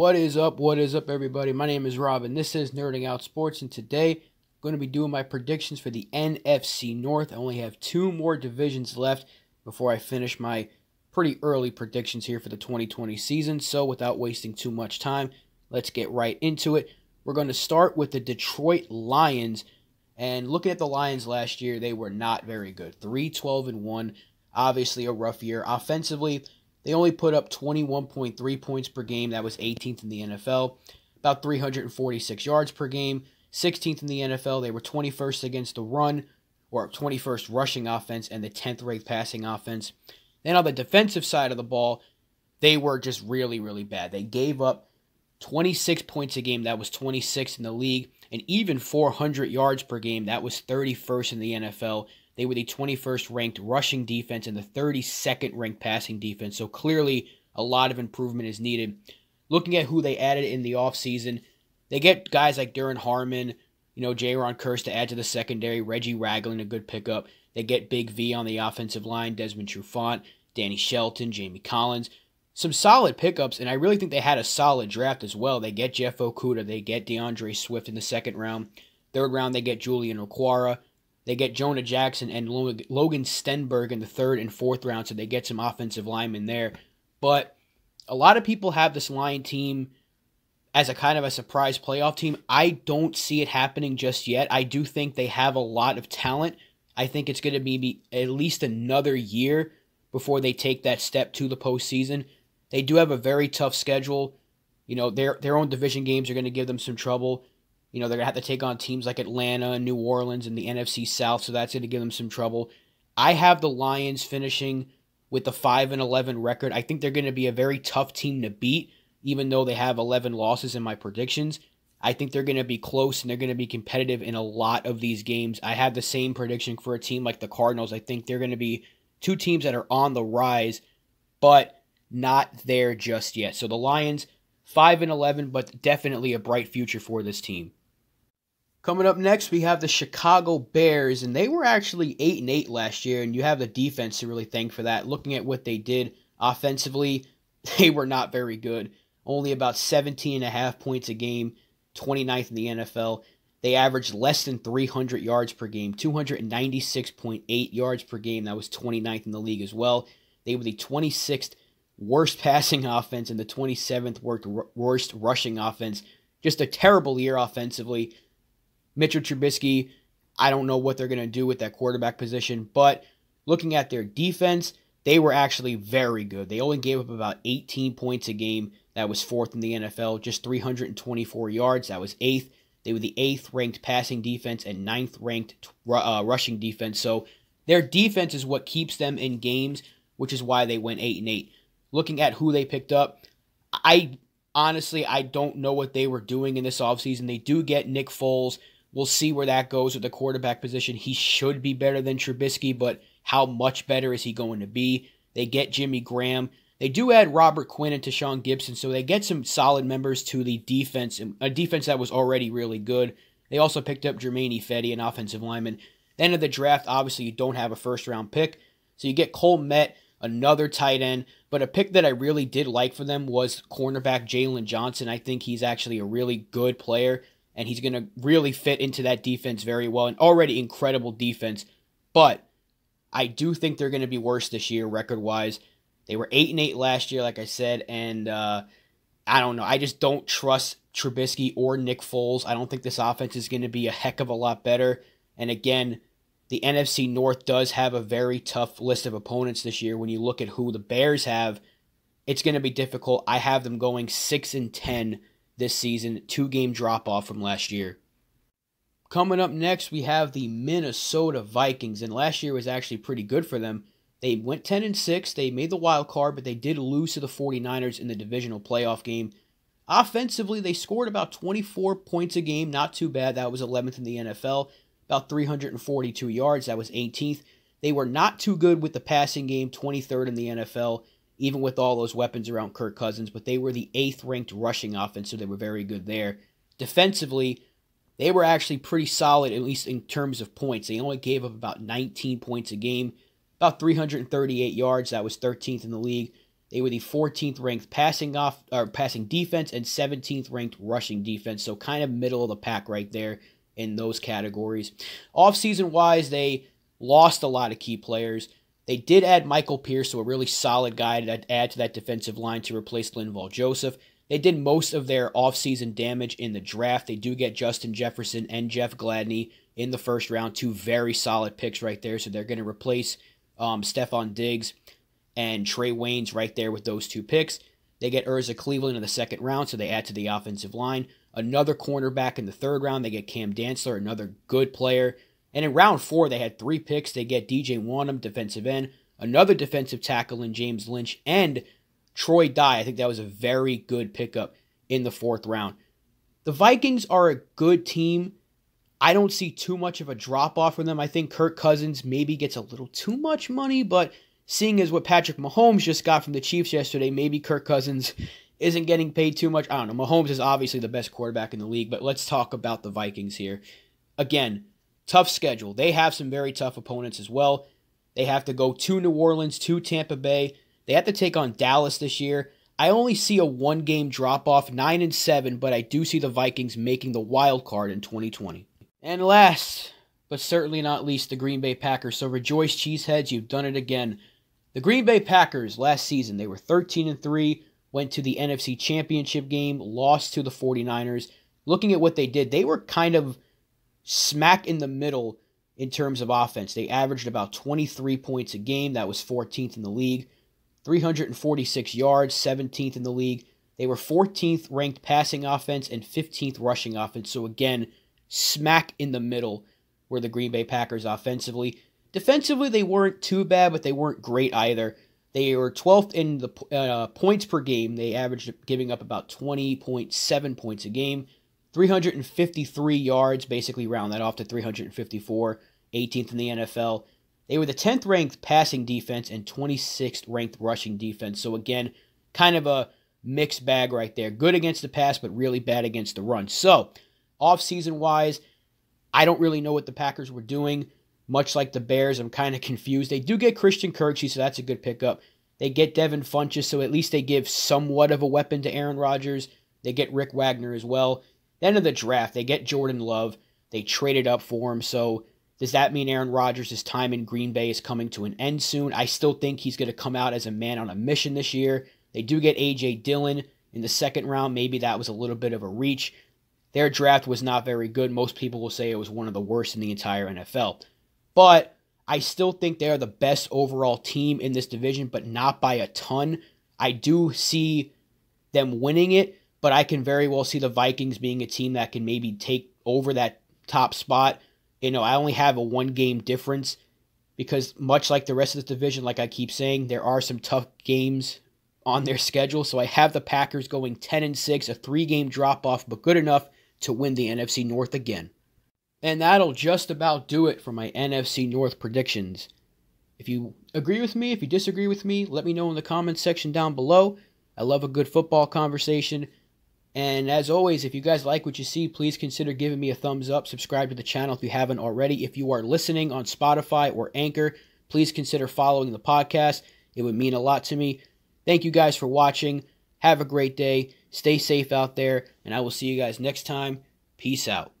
What is up? What is up, everybody? My name is Robin. this is Nerding Out Sports. And today, I'm going to be doing my predictions for the NFC North. I only have two more divisions left before I finish my pretty early predictions here for the 2020 season. So, without wasting too much time, let's get right into it. We're going to start with the Detroit Lions. And looking at the Lions last year, they were not very good. 3 12 and 1. Obviously, a rough year. Offensively, they only put up 21.3 points per game. That was 18th in the NFL. About 346 yards per game. 16th in the NFL. They were 21st against the run, or 21st rushing offense, and the 10th ranked passing offense. Then on the defensive side of the ball, they were just really, really bad. They gave up 26 points a game. That was 26th in the league. And even 400 yards per game. That was 31st in the NFL. They were the 21st ranked rushing defense and the 32nd ranked passing defense. So clearly, a lot of improvement is needed. Looking at who they added in the offseason, they get guys like Duron Harmon, you know, Jayron Kearse to add to the secondary, Reggie Ragland, a good pickup. They get Big V on the offensive line, Desmond Trufant, Danny Shelton, Jamie Collins. Some solid pickups, and I really think they had a solid draft as well. They get Jeff Okudah, they get D'Andre Swift in the second round. Third round, they get Julian Okwara. They get Jonah Jackson and Logan Stenberg in the third and fourth round, so they get some offensive linemen there. But a lot of people have this Lion team as a kind of a surprise playoff team. I don't see it happening just yet. I do think they have a lot of talent. I think it's going to be at least another year before they take that step to the postseason. They do have a very tough schedule. You know, their their own division games are going to give them some trouble. You know, they're going to have to take on teams like Atlanta and New Orleans in the NFC South, so that's going to give them some trouble. I have the Lions finishing with the 5 and 11 record. I think they're going to be a very tough team to beat, even though they have 11 losses in my predictions. I think they're going to be close and they're going to be competitive in a lot of these games. I have the same prediction for a team like the Cardinals. I think they're going to be two teams that are on the rise, but not there just yet. So the Lions, 5 and 11, but definitely a bright future for this team. Coming up next, we have the Chicago Bears, and they were actually 8 and 8 last year, and you have the defense to really thank for that. Looking at what they did offensively, they were not very good. Only about 17 and a half points a game, 29th in the NFL. They averaged less than 300 yards per game, 296.8 yards per game. That was 29th in the league as well. They were the 26th worst passing offense and the 27th worst rushing offense. Just a terrible year offensively. Mitchell Trubisky, I don't know what they're going to do with that quarterback position, but looking at their defense, they were actually very good. They only gave up about 18 points a game. That was fourth in the NFL, just 324 yards. That was eighth. They were the eighth ranked passing defense and ninth ranked uh, rushing defense. So their defense is what keeps them in games, which is why they went eight and eight. Looking at who they picked up, I honestly I don't know what they were doing in this offseason. They do get Nick Foles, We'll see where that goes with the quarterback position. He should be better than Trubisky, but how much better is he going to be? They get Jimmy Graham. They do add Robert Quinn and Tashaun Gipson, so they get some solid members to the defense, a defense that was already really good. They also picked up Germain Ifedi, an offensive lineman. Then of the draft, obviously you don't have a first round pick, so you get Cole Kmet, another tight end. But a pick that I really did like for them was cornerback Jaylon Johnson. I think he's actually a really good player and he's going to really fit into that defense very well. An already incredible defense, but I do think they're going to be worse this year record wise. They were eight and eight last year, like I said, and uh, I don't know. I just don't trust Trubisky or Nick Foles. I don't think this offense is going to be a heck of a lot better. And again, the NFC North does have a very tough list of opponents this year. When you look at who the Bears have, it's going to be difficult. I have them going six and ten this season, two game drop off from last year. Coming up next, we have the Minnesota Vikings, and last year was actually pretty good for them. They went 10 and 6, they made the wild card, but they did lose to the 49ers in the divisional playoff game. Offensively, they scored about 24 points a game, not too bad. That was 11th in the NFL, about 342 yards, that was 18th. They were not too good with the passing game, 23rd in the NFL, even with all those weapons around Kirk Cousins, but they were the eighth ranked rushing offense, so they were very good there. Defensively, they were actually pretty solid, at least in terms of points. They only gave up about 19 points a game, about 338 yards. That was 13th in the league. They were the 14th ranked passing off or passing defense and 17th ranked rushing defense. So kind of middle of the pack right there in those categories. Offseason wise, they lost a lot of key players. They did add Michael Pierce, so a really solid guy to add to that defensive line to replace Linval Joseph. They did most of their offseason damage in the draft. They do get Justin Jefferson and Jeff Gladney in the first round, two very solid picks right there. So they're going to replace um, Stefon Diggs and Trae Waynes right there with those two picks. They get Ezra Cleveland in the second round, so they add to the offensive line. Another cornerback in the third round. They get Cam Dantzler, another good player. And in round four, they had three picks. They get DJ Wonnum, defensive end, another defensive tackle in James Lynch, and Troy Dye. I think that was a very good pickup in the fourth round. The Vikings are a good team. I don't see too much of a drop off from them. I think Kirk Cousins maybe gets a little too much money, but seeing as what Patrick Mahomes just got from the Chiefs yesterday, maybe Kirk Cousins isn't getting paid too much. I don't know. Mahomes is obviously the best quarterback in the league, but let's talk about the Vikings here. Again, tough schedule. They have some very tough opponents as well. They have to go to New Orleans, to Tampa Bay. They have to take on Dallas this year. I only see a one game drop off, 9 and 7, but I do see the Vikings making the wild card in 2020. And last, but certainly not least, the Green Bay Packers. So rejoice, cheeseheads, you've done it again. The Green Bay Packers last season, they were 13 and 3, went to the NFC Championship game, lost to the 49ers. Looking at what they did, they were kind of smack in the middle in terms of offense. They averaged about 23 points a game, that was 14th in the league. 346 yards, 17th in the league. They were 14th ranked passing offense and 15th rushing offense. So again, smack in the middle were the Green Bay Packers offensively. Defensively, they weren't too bad, but they weren't great either. They were 12th in the uh, points per game. They averaged giving up about 20.7 points a game. 353 yards, basically round that off to 354, 18th in the NFL. They were the 10th ranked passing defense and 26th ranked rushing defense. So, again, kind of a mixed bag right there. Good against the pass, but really bad against the run. So, off-season wise, I don't really know what the Packers were doing. Much like the Bears, I'm kind of confused. They do get Christian Kirksey, so that's a good pickup. They get Devin Funchess, so at least they give somewhat of a weapon to Aaron Rodgers. They get Rick Wagner as well. Then in the draft, they get Jordan Love. They traded up for him, so does that mean Aaron Rodgers' time in Green Bay is coming to an end soon? I still think he's going to come out as a man on a mission this year. They do get A.J. Dillon in the second round. Maybe that was a little bit of a reach. Their draft was not very good. Most people will say it was one of the worst in the entire NFL. But I still think they are the best overall team in this division, but not by a ton. I do see them winning it, but I can very well see the Vikings being a team that can maybe take over that top spot you know, I only have a one game difference because much like the rest of this division, like I keep saying, there are some tough games on their schedule. So I have the Packers going 10 and 6, a three game drop off, but good enough to win the NFC North again. And that'll just about do it for my NFC North predictions. If you agree with me, if you disagree with me, let me know in the comments section down below. I love a good football conversation. And as always, if you guys like what you see, please consider giving me a thumbs up. Subscribe to the channel if you haven't already. If you are listening on Spotify or Anchor, please consider following the podcast. It would mean a lot to me. Thank you guys for watching. Have a great day. Stay safe out there, and I will see you guys next time. Peace out.